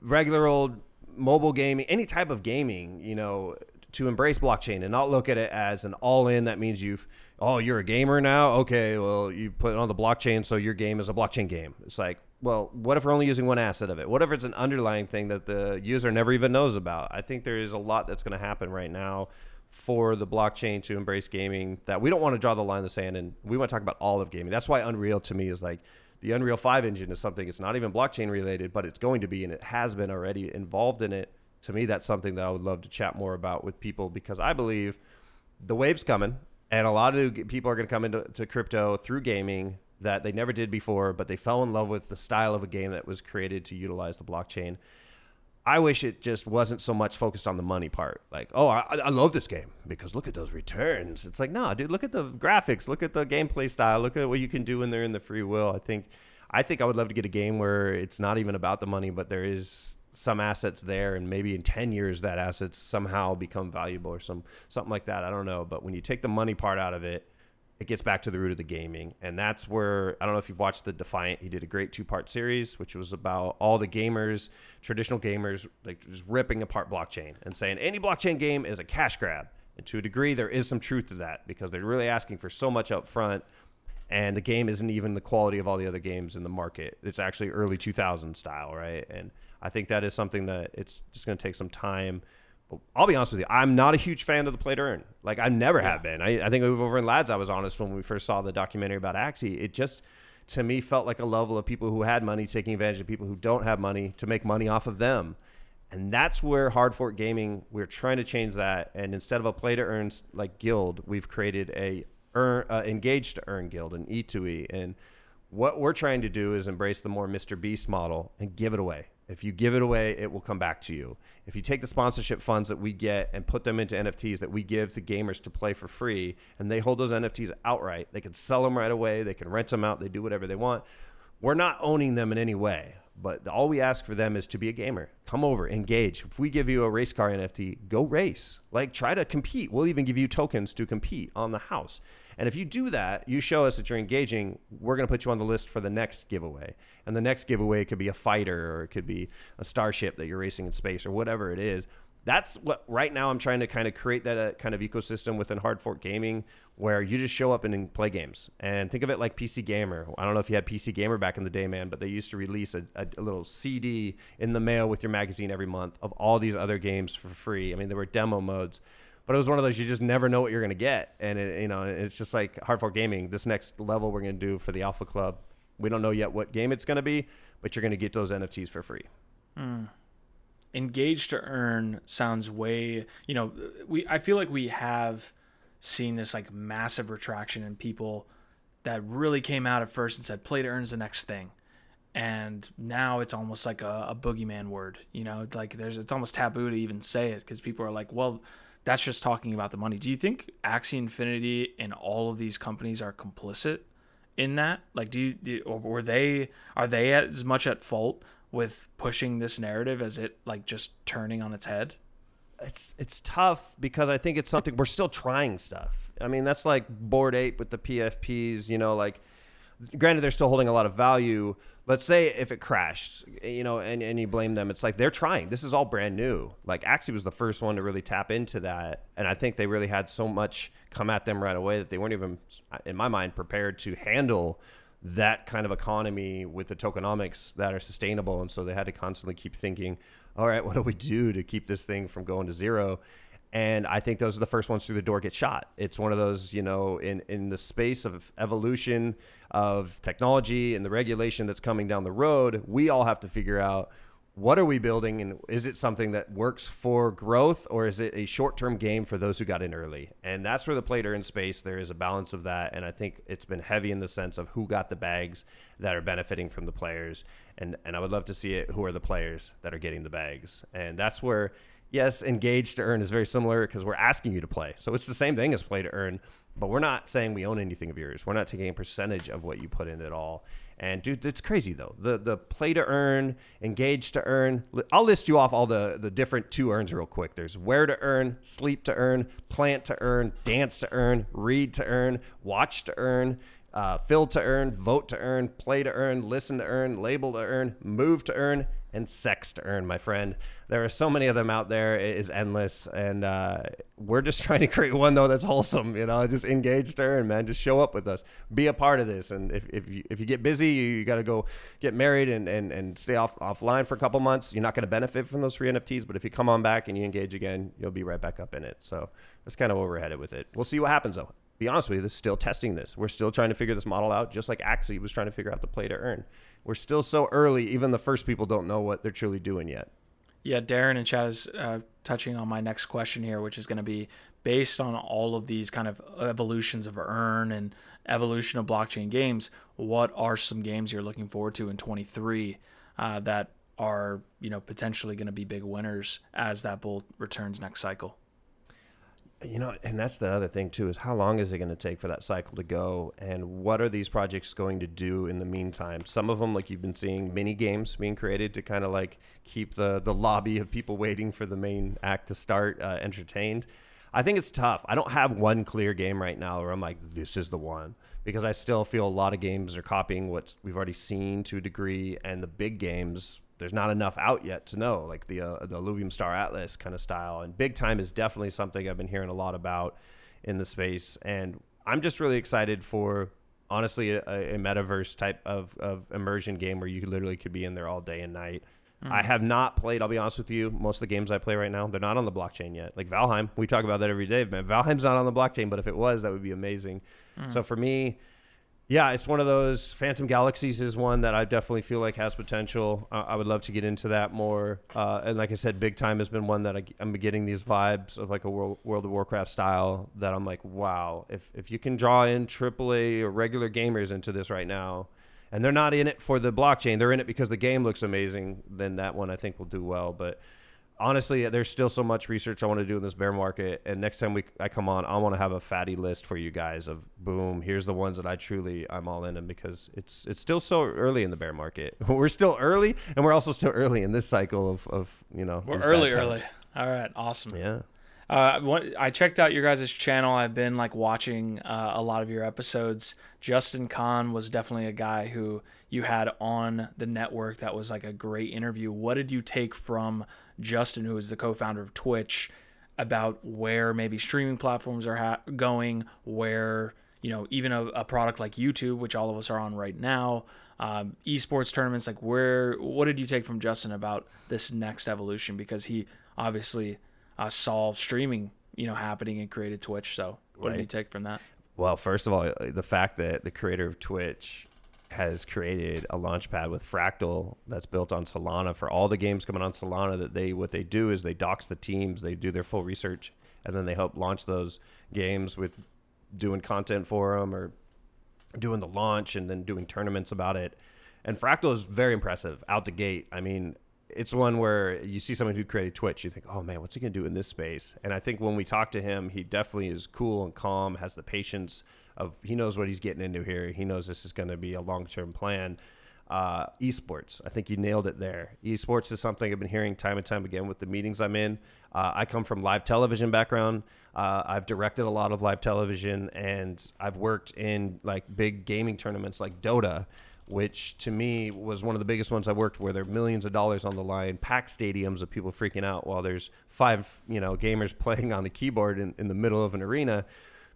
regular old mobile gaming, any type of gaming. You know, to embrace blockchain and not look at it as an all in. That means you've oh, you're a gamer now? Okay, well, you put it on the blockchain, so your game is a blockchain game. It's like, well, what if we're only using one asset of it? What if it's an underlying thing that the user never even knows about? I think there is a lot that's going to happen right now for the blockchain to embrace gaming that we don't want to draw the line in the sand and we want to talk about all of gaming. That's why Unreal to me is like the Unreal 5 engine is something it's not even blockchain related, but it's going to be and it has been already involved in it. To me, that's something that I would love to chat more about with people because I believe the wave's coming and a lot of people are going to come into crypto through gaming that they never did before, but they fell in love with the style of a game that was created to utilize the blockchain. I wish it just wasn't so much focused on the money part. Like, oh, I, I love this game because look at those returns. It's like, no, dude, look at the graphics, look at the gameplay style, look at what you can do when they're in the free will. I think, I think I would love to get a game where it's not even about the money, but there is some assets there and maybe in 10 years that assets somehow become valuable or some something like that. I don't know. But when you take the money part out of it it gets back to the root of the gaming. And that's where i don't know if you've watched the defiant. He did a great two-part series which was about all the gamers traditional gamers like just ripping apart blockchain and saying any blockchain game is a cash grab. And to a degree there is some truth to that because they're really asking for so much up front and the game isn't even the quality of all the other games in the market. It's actually early 2000 style right? And I think that is something that it's just going to take some time. But I'll be honest with you, I'm not a huge fan of the play to earn. Like I never yeah. have been. I, I think over in LADZ, I was honest when we first saw the documentary about Axie. It just to me felt like a level of people who had money taking advantage of people who don't have money to make money off of them. And that's where Hard Fork Gaming, we're trying to change that. And instead of a play to earn like guild, we've created a earn, uh, engaged to earn guild, an E2E. And what we're trying to do is embrace the more Mr. Beast model and give it away. If you give it away, it will come back to you. If you take the sponsorship funds that we get and put them into NFTs that we give to gamers to play for free, and they hold those NFTs outright, they can sell them right away, they can rent them out, they do whatever they want. We're not owning them in any way, but all we ask for them is to be a gamer. Come over, engage. If we give you a race car NFT, go race. Like try to compete. We'll even give you tokens to compete on the house. And if you do that, you show us that you're engaging, we're going to put you on the list for the next giveaway. And the next giveaway could be a fighter or it could be a starship that you're racing in space or whatever it is. That's what right now I'm trying to kind of create that uh, kind of ecosystem within Hard Fork Gaming where you just show up and play games. And think of it like PC Gamer. I don't know if you had PC Gamer back in the day, man, but they used to release a, a, a little CD in the mail with your magazine every month of all these other games for free. I mean, there were demo modes but it was one of those you just never know what you're going to get, and it, you know it's just like Hard Fork Gaming. This next level we're going to do for the Alpha Club, we don't know yet what game it's going to be, but you're going to get those NFTs for free. Mm. Engage to earn sounds way. You know, we I feel like we have seen this like massive retraction in people that really came out at first and said play to earn is the next thing and now it's almost like a, a boogeyman word you know like there's it's almost taboo to even say it because people are like well that's just talking about the money. Do you think Axie Infinity and all of these companies are complicit in that? Like, do you, do, or were they, are they as much at fault with pushing this narrative as it like just turning on its head? It's it's tough because I think it's something we're still trying stuff. I mean, that's like Bored Ape with the PFPs. You know, like granted they're still holding a lot of value let's say if it crashed you know and, and you blame them it's like they're trying this is all brand new like axie was the first one to really tap into that and i think they really had so much come at them right away that they weren't even in my mind prepared to handle that kind of economy with the tokenomics that are sustainable and so they had to constantly keep thinking all right, what do we do to keep this thing from going to zero? And I think those are the first ones through the door get shot. It's one of those, you know, in, in the space of evolution of technology and the regulation that's coming down the road, we all have to figure out what are we building and is it something that works for growth or is it a short-term game for those who got in early? And that's where the player earn space there is a balance of that. And i think it's been heavy in the sense of who got the bags that are benefiting from the players. And and i would love to see it who are the players that are getting the bags. And that's where yes engage to earn is very similar because we're asking you to play so it's the same thing as play to earn but we're not saying we own anything of yours we're not taking a percentage of what you put in at all and dude, it's crazy though. The the play to earn, engage to earn. I'll list you off all the the different to earns real quick. There's wear to earn, sleep to earn, plant to earn, dance to earn, read to earn, watch to earn, uh, fill to earn, vote to earn, play to earn, listen to earn, label to earn, move to earn, and sex to earn, my friend. There are so many of them out there; it is endless, and uh, we're just trying to create one though that's wholesome. You know, just engage to earn, man. Just show up with us, be a part of this, and if if you, if you get busy, you, you got to go get married and, and and stay off offline for a couple months. You're not going to benefit from those free NFTs, but if you come on back and you engage again, you'll be right back up in it. So that's kind of where we're headed with it. We'll see what happens though be honest with you, this is still testing this. We're still trying to figure this model out, just like Axie was trying to figure out the play to earn. We're still so early, even the first people don't know what they're truly doing yet. Yeah, Darren and Chad is uh, touching on my next question here, which is going to be based on all of these kind of evolutions of earn and evolution of blockchain games. What are some games you're looking forward to in 23 uh, that are you know potentially going to be big winners as that bull returns next cycle? You know and that's the other thing too is how long is it going to take for that cycle to go? And what are these projects going to do in the meantime? Some of them like you've been seeing mini games being created to kind of like keep the the lobby of people waiting for the main act to start uh, entertained. I think it's tough. I don't have one clear game right now where i'm like this is the one because i still feel a lot of games are copying what we've already seen to a degree and the big games there's not enough out yet to know, like the uh, the Illuvium Star Atlas kind of style. And big time is definitely something I've been hearing a lot about in the space, and I'm just really excited for honestly a, a metaverse type of, of immersion game where you literally could be in there all day and night. Mm. I have not played. I'll be honest with you. Most of the games I play right now, they're not on the blockchain yet. Like Valheim, we talk about that every day, man. Valheim's not on the blockchain, but if it was, that would be amazing. Mm. So for me, yeah, it's one of those. Phantom Galaxies is one that I definitely feel like has potential. Uh, I would love to get into that more. Uh, and like I said, Big Time has been one that I, am getting these vibes of like a World, World of Warcraft style that I'm like, wow, if, if you can draw in AAA or regular gamers into this right now, and they're not in it for the blockchain, they're in it because the game looks amazing, then that one I think will do well. But honestly, there's still so much research I want to do in this bear market. And next time we I come on, I want to have a fatty list for you guys of boom. Here's the ones that I truly I'm all in, and because it's it's still so early in the bear market. we're still early, and we're also still early in this cycle of of you know. We're early, early. All right, awesome. Yeah. Uh, what, I checked out your guys' channel. I've been like watching uh, a lot of your episodes. Justin Kan was definitely a guy who you had on the network that was like a great interview. What did you take from Justin, who is the co-founder of Twitch, about where maybe streaming platforms are ha- going, where you know even a, a, product like YouTube, which all of us are on right now, um, esports tournaments. Like, where what did you take from Justin about this next evolution? Because he obviously uh, saw streaming, you know, happening and created Twitch. So, what right. did you take from that? Well, first of all, the fact that the creator of Twitch has created a launchpad with Fractal that's built on Solana for all the games coming on Solana. That they what they do is they dox the teams, they do their full research, and then they help launch those games with doing content for them or doing the launch and then doing tournaments about it. And Fractal is very impressive out the gate. I mean, it's one where you see someone who created Twitch, you think, oh man, what's he gonna do in this space? And I think when we talk to him, he definitely is cool and calm, has the patience of he knows what he's getting into here. He knows this is to be a long term plan. Uh, esports, I think you nailed it there. Esports is something I've been hearing time and time again with the meetings I'm in. Uh, I come from live television background. Uh, I've directed a lot of live television, and I've worked in like big gaming tournaments like Dota, which to me was one of the biggest ones I worked where there are millions of dollars on the line, packed stadiums of people freaking out while there's five you know gamers playing on the keyboard in, in the middle of an arena.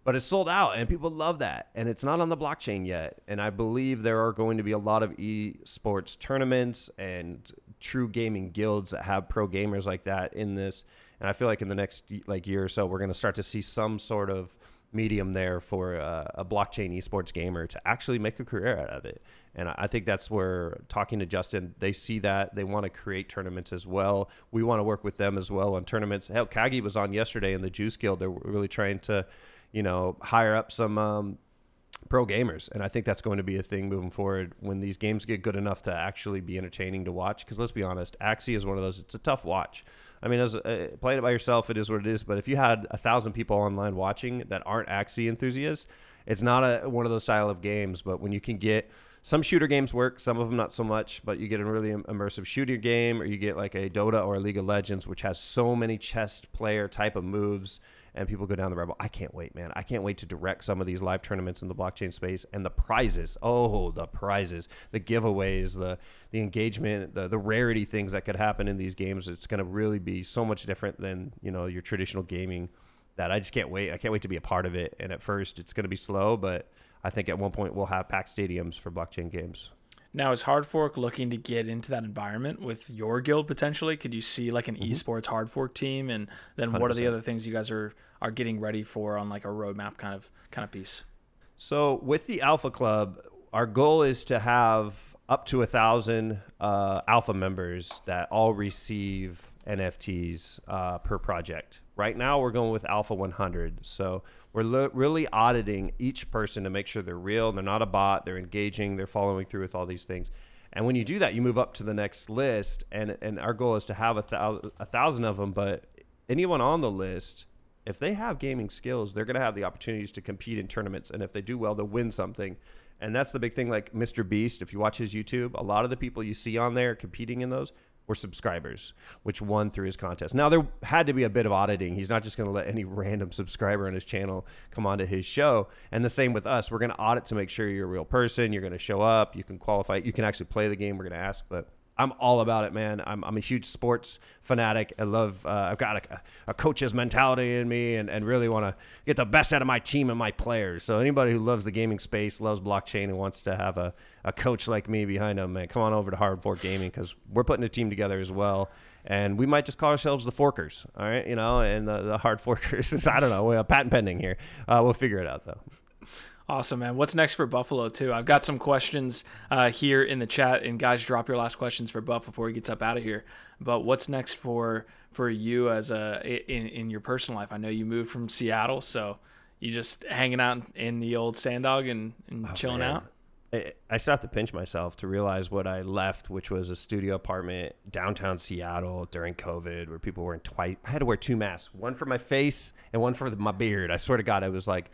But it's sold out and people love that. And it's not on the blockchain yet. And i believe there are going to be a lot of esports tournaments and true gaming guilds that have pro gamers like that in this. And I feel like in the next like year or so, we're going to start to see some sort of medium there for uh, a blockchain esports gamer to actually make a career out of it. And I think that's where talking to Justin, they see that they want to create tournaments as well. We want to work with them as well on tournaments. Hell, Kagi was on yesterday in the Juice Guild. They're really trying to, you know, hire up some um, pro gamers, and I think that's going to be a thing moving forward when these games get good enough to actually be entertaining to watch. Because let's be honest, Axie is one of those. It's a tough watch. I mean, as uh, playing it by yourself, it is what it is. But if you had a thousand people online watching that aren't Axie enthusiasts, it's not a one of those style of games. But when you can get some shooter games work, some of them not so much, but you get a really immersive shooter game, or you get like a Dota or a League of Legends, which has so many chess player type of moves and people go down the rabbit. I can't wait, man. I can't wait to direct some of these live tournaments in the blockchain space and the prizes. Oh, the prizes, the giveaways, the the engagement, the the rarity things that could happen in these games. It's going to really be so much different than you know your traditional gaming. That I just can't wait. I can't wait to be a part of it. And at first, it's going to be slow, but I think at one point we'll have packed stadiums for blockchain games. Now, is Hard Fork looking to get into that environment with your guild potentially? Could you see like an mm-hmm. esports Hard Fork team, and then 100%. what are the other things you guys are are getting ready for on like a roadmap kind of kind of piece? So with the Alpha Club, our goal is to have up to a thousand uh, Alpha members that all receive NFTs uh, per project. Right now, we're going with Alpha 100. So we're lo- really auditing each person to make sure they're real, and they're not a bot, they're engaging, they're following through with all these things. And when you do that, you move up to the next list, and and our goal is to have a, thou- a thousand of them. But anyone on the list, if they have gaming skills, they're going to have the opportunities to compete in tournaments, and if they do well, they'll win something. And that's the big thing. Like Mr. Beast, if you watch his YouTube, a lot of the people you see on there competing in those were subscribers, which won through his contest. Now there had to be a bit of auditing. He's not just going to let any random subscriber on his channel come onto his show. And the same with us. We're going to audit to make sure you're a real person. You're going to show up. You can qualify. You can actually play the game. We're going to ask, but I'm all about it, man. I'm, I'm a huge sports fanatic. I love, uh, I've got a, a, coach's mentality in me and, and really want to get the best out of my team and my players. So, anybody who loves the gaming space, loves blockchain, and wants to have a, a coach like me behind them, man, come on over to Hard Fork Gaming because we're putting a team together as well. And we might just call ourselves the Forkers, all right? You know, and the, the Hard Forkers. Is, I don't know. Patent pending here. Uh, we'll figure it out, though. Awesome, man. What's next for Buffalo too? I've got some questions uh, here in the chat, and guys, drop your last questions for Buff before he gets up out of here. But what's next for for you as a in in your personal life? I know you moved from Seattle, so you just hanging out in the old Sandog and, and oh, chilling man. out. I still have to pinch myself to realize what I left, which was a studio apartment downtown Seattle during COVID, where people were in twice. I had to wear two masks, one for my face and one for my beard. I swear to God, I was like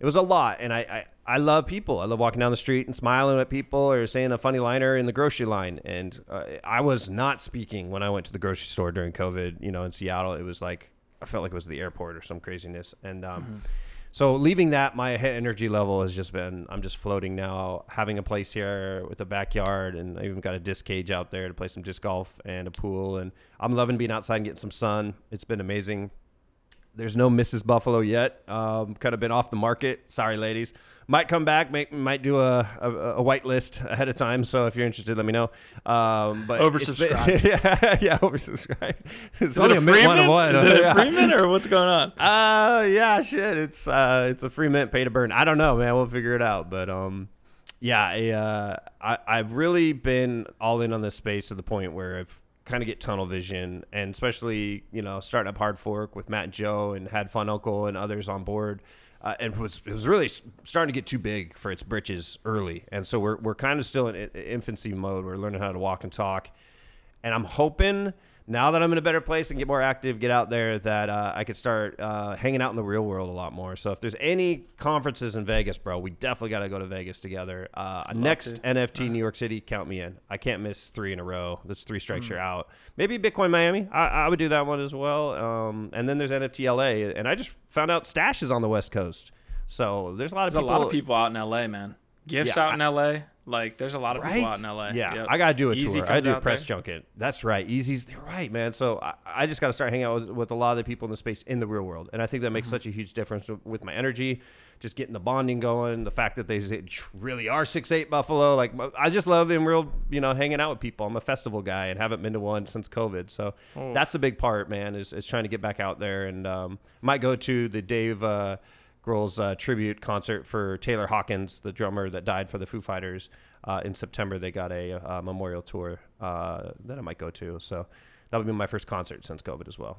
it was a lot. And I, I, I love people. I love walking down the street and smiling at people or saying a funny liner in the grocery line. And uh, I was not speaking when I went to the grocery store during COVID. You know, in Seattle, it was like I felt like it was the airport or some craziness. And um, mm-hmm. so leaving that, my energy level has just been I'm just floating now. Having a place here with a backyard, and I even got a disc cage out there to play some disc golf and a pool. And I'm loving being outside and getting some sun. It's been amazing. There's no Mrs. Buffalo yet. Um, kind of been off the market. Sorry, ladies. Might come back. Make, might do a, a, a, white list ahead of time. So if you're interested, let me know. Um, but oversubscribed. Been, yeah, yeah, oversubscribed. It's is only it a, a free mint? One. Is it a free mint or what's going on? Uh, yeah, shit. It's uh, it's a free mint, pay to burn. I don't know, man. We'll figure it out. But um, yeah, I, uh, I I've really been all in on this space to the point where I've kind of get tunnel vision, and especially you know starting up Hard Fork with Matt and Joe and had Fun Uncle and others on board. Uh, and was it was really starting to get too big for its britches early, and so we're we're kind of still in infancy mode. We're learning how to walk and talk, and I'm hoping now that I'm in a better place and get more active, get out there, that uh, I could start uh, hanging out in the real world a lot more. So if there's any conferences in Vegas, bro, we definitely got to go to Vegas together. Uh, next to. NFT New York City, count me in. I can't miss three in a row. That's three strikes, mm. you're out. Maybe Bitcoin Miami. I, I, would do that one as well. Um, and then there's NFT LA, and I just found out Stash is on the West Coast. So there's a lot of there's people. a lot of people out in LA, man. Gifts yeah, out in LA. Like, there's a lot of people out in LA. Yeah, Yep. I gotta do a Easy tour. I do a press there. junket. That's right. Easy's right, man. So I, I just gotta start hanging out with, with a lot of the people in the space in the real world, and I think that Mm-hmm. makes such a huge difference with- with my energy. Just getting the bonding going, the fact that they really are six eight Buffalo. Like I just love in real, you know, hanging out with people. I'm a festival guy and haven't been to one since COVID, so Oh. that's a big part, man. Is, is trying to get back out there and um, might go to the Dave. Uh, Grohl's uh, tribute concert for Taylor Hawkins, the drummer that died for the Foo Fighters. Uh, in September, they got a uh, memorial tour uh, that I might go to. So that would be my first concert since COVID as well.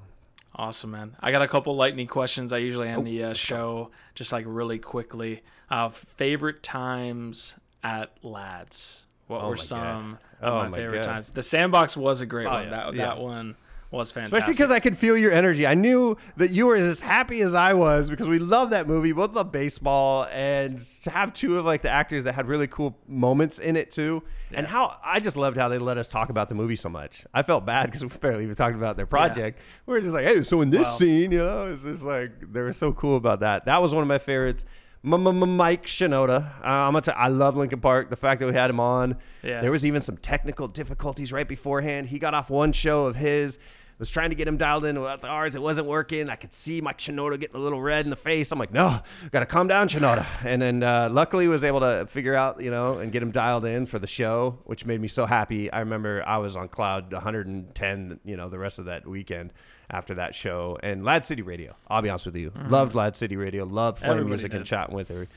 Awesome, man. I got a couple lightning questions. I usually Oh, end the uh, show just like really quickly. Uh, favorite times at LADZ? What Oh were some God. of Oh my, my favorite God. times? The Sandlot was a great Oh, one. yeah, That yeah. that one was fantastic. Especially because I could feel your energy. I knew that you were as happy as I was because we love that movie. Both love baseball, and to have two of like the actors that had really cool moments in it too. And how I just loved how they let us talk about the movie so much. I felt bad because we barely even talked about their project. We were just like, hey, so in this scene, you know, it's just like they were so cool about that. That was one of my favorites. Mike Shinoda. Uh, I'm gonna. T- I love Linkin Park. The fact that we had him on. Yeah. There was even some technical difficulties right beforehand. He got off one show of his. Was trying to get him dialed in with ours. It wasn't working. I could see Mike Shinoda getting a little red in the face. I'm like, no, gotta calm down, Shinoda. And then uh, luckily was able to figure out, you know, and get him dialed in for the show, which made me so happy. I remember I was on cloud 110, you know, the rest of that weekend after that show. And LADZ City Radio, I'll be honest with you, loved LADZ City Radio, loved playing Everybody music and chatting with her.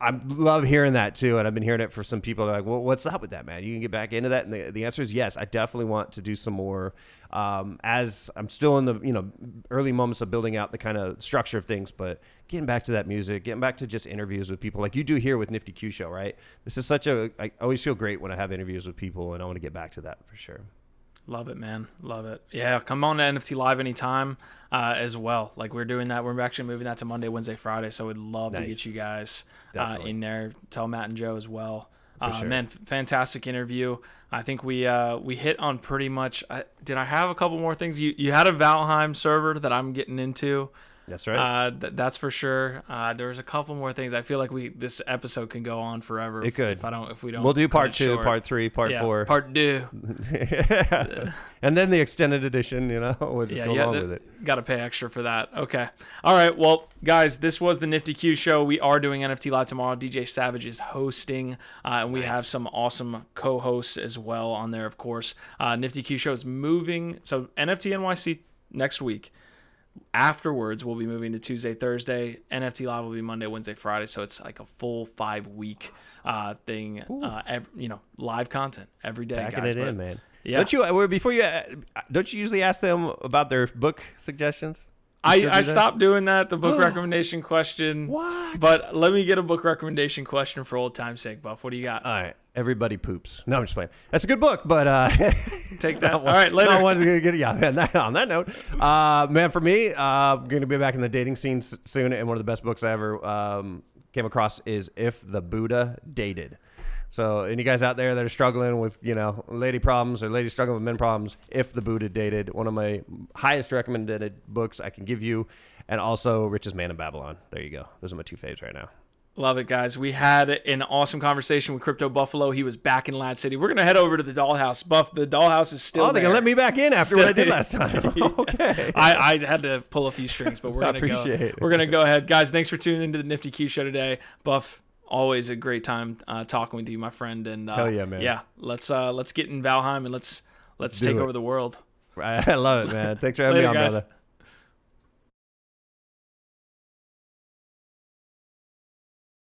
I, love hearing that too, and I've been hearing it for some people. Like, "Well, what's up with that, man? You can get back into that." And the, the answer is yes. I definitely want to do some more. Um, as I'm still in the you know early moments of building out the kind of structure of things, but getting back to that music, getting back to just interviews with people like you do here with Nifty Q Show, right? This is such a. I always feel great when I have interviews with people, and I want to get back to that for sure. Love it, man. Love it. Yeah, come on to NFT Live anytime uh, as well. Like we're doing that. We're actually moving that to Monday, Wednesday, Friday. So we'd love to get you guys uh, in there. Tell Matt and Joe as well. Uh, sure. Man, fantastic interview. I think we uh, we hit on pretty much. I, did I have a couple more things? You you had a Valheim server that I'm getting into. That's right. Uh, th- that's for sure. Uh, there's a couple more things. I feel like we this episode can go on forever. It could. If I don't, if we don't, we'll do part two, short. part three, part Yeah, four, part two. and then the extended edition. You know, we'll just go along with it. Got to pay extra for that. Okay. All right. Well, guys, this was the Nifty Q show. We are doing NFT Live tomorrow. DJ Savage is hosting, uh, and we have some awesome co-hosts as well on there, of course. Uh, Nifty Q show is moving. So NFT NYC next week. Afterwards, we'll be moving to Tuesday, Thursday. NFT Live will be Monday, Wednesday, Friday. So it's like a full five week uh, thing. Uh, you know, live content every day. Packing guys. it But- in, man. Yeah. Don't you? Before you, uh, don't you usually ask them about their book suggestions? You I, do I stopped doing that. The book recommendation question. What? But let me get a book recommendation question for old time's sake, Buff. What do you got? All right. Everybody poops. No, I'm just playing. That's a good book, but uh, Take that. One- right, later. Not one's gonna get yeah. On that, note, uh, man, for me, uh, gonna be back in the dating scene soon, and one of the best books I ever um, came across is "If the Buddha Dated." So, any guys out there that are struggling with you know lady problems or ladies struggling with men problems, "If the Buddha Dated," one of my highest recommended books I can give you, and also "Richest Man in Babylon." There you go. Those are my two faves right now. Love it, guys. We had an awesome conversation with Crypto Buffalo. He was back in LADZ City. We're gonna head over to the Dollhouse. Buff, the Dollhouse is still Oh, they there. can let me back in after what I did Still- last time. okay. I, I had to pull a few strings, but we're gonna go. it. We're gonna go ahead, guys. Thanks for tuning into the Nifty Q show today, Buff. Always a great time uh, talking with you, my friend. And uh, Hell yeah, man. Yeah, let's uh, let's get in Valheim and let's let's, do take over the world. I love it, man. Thanks for having Later, me on, guys. brother.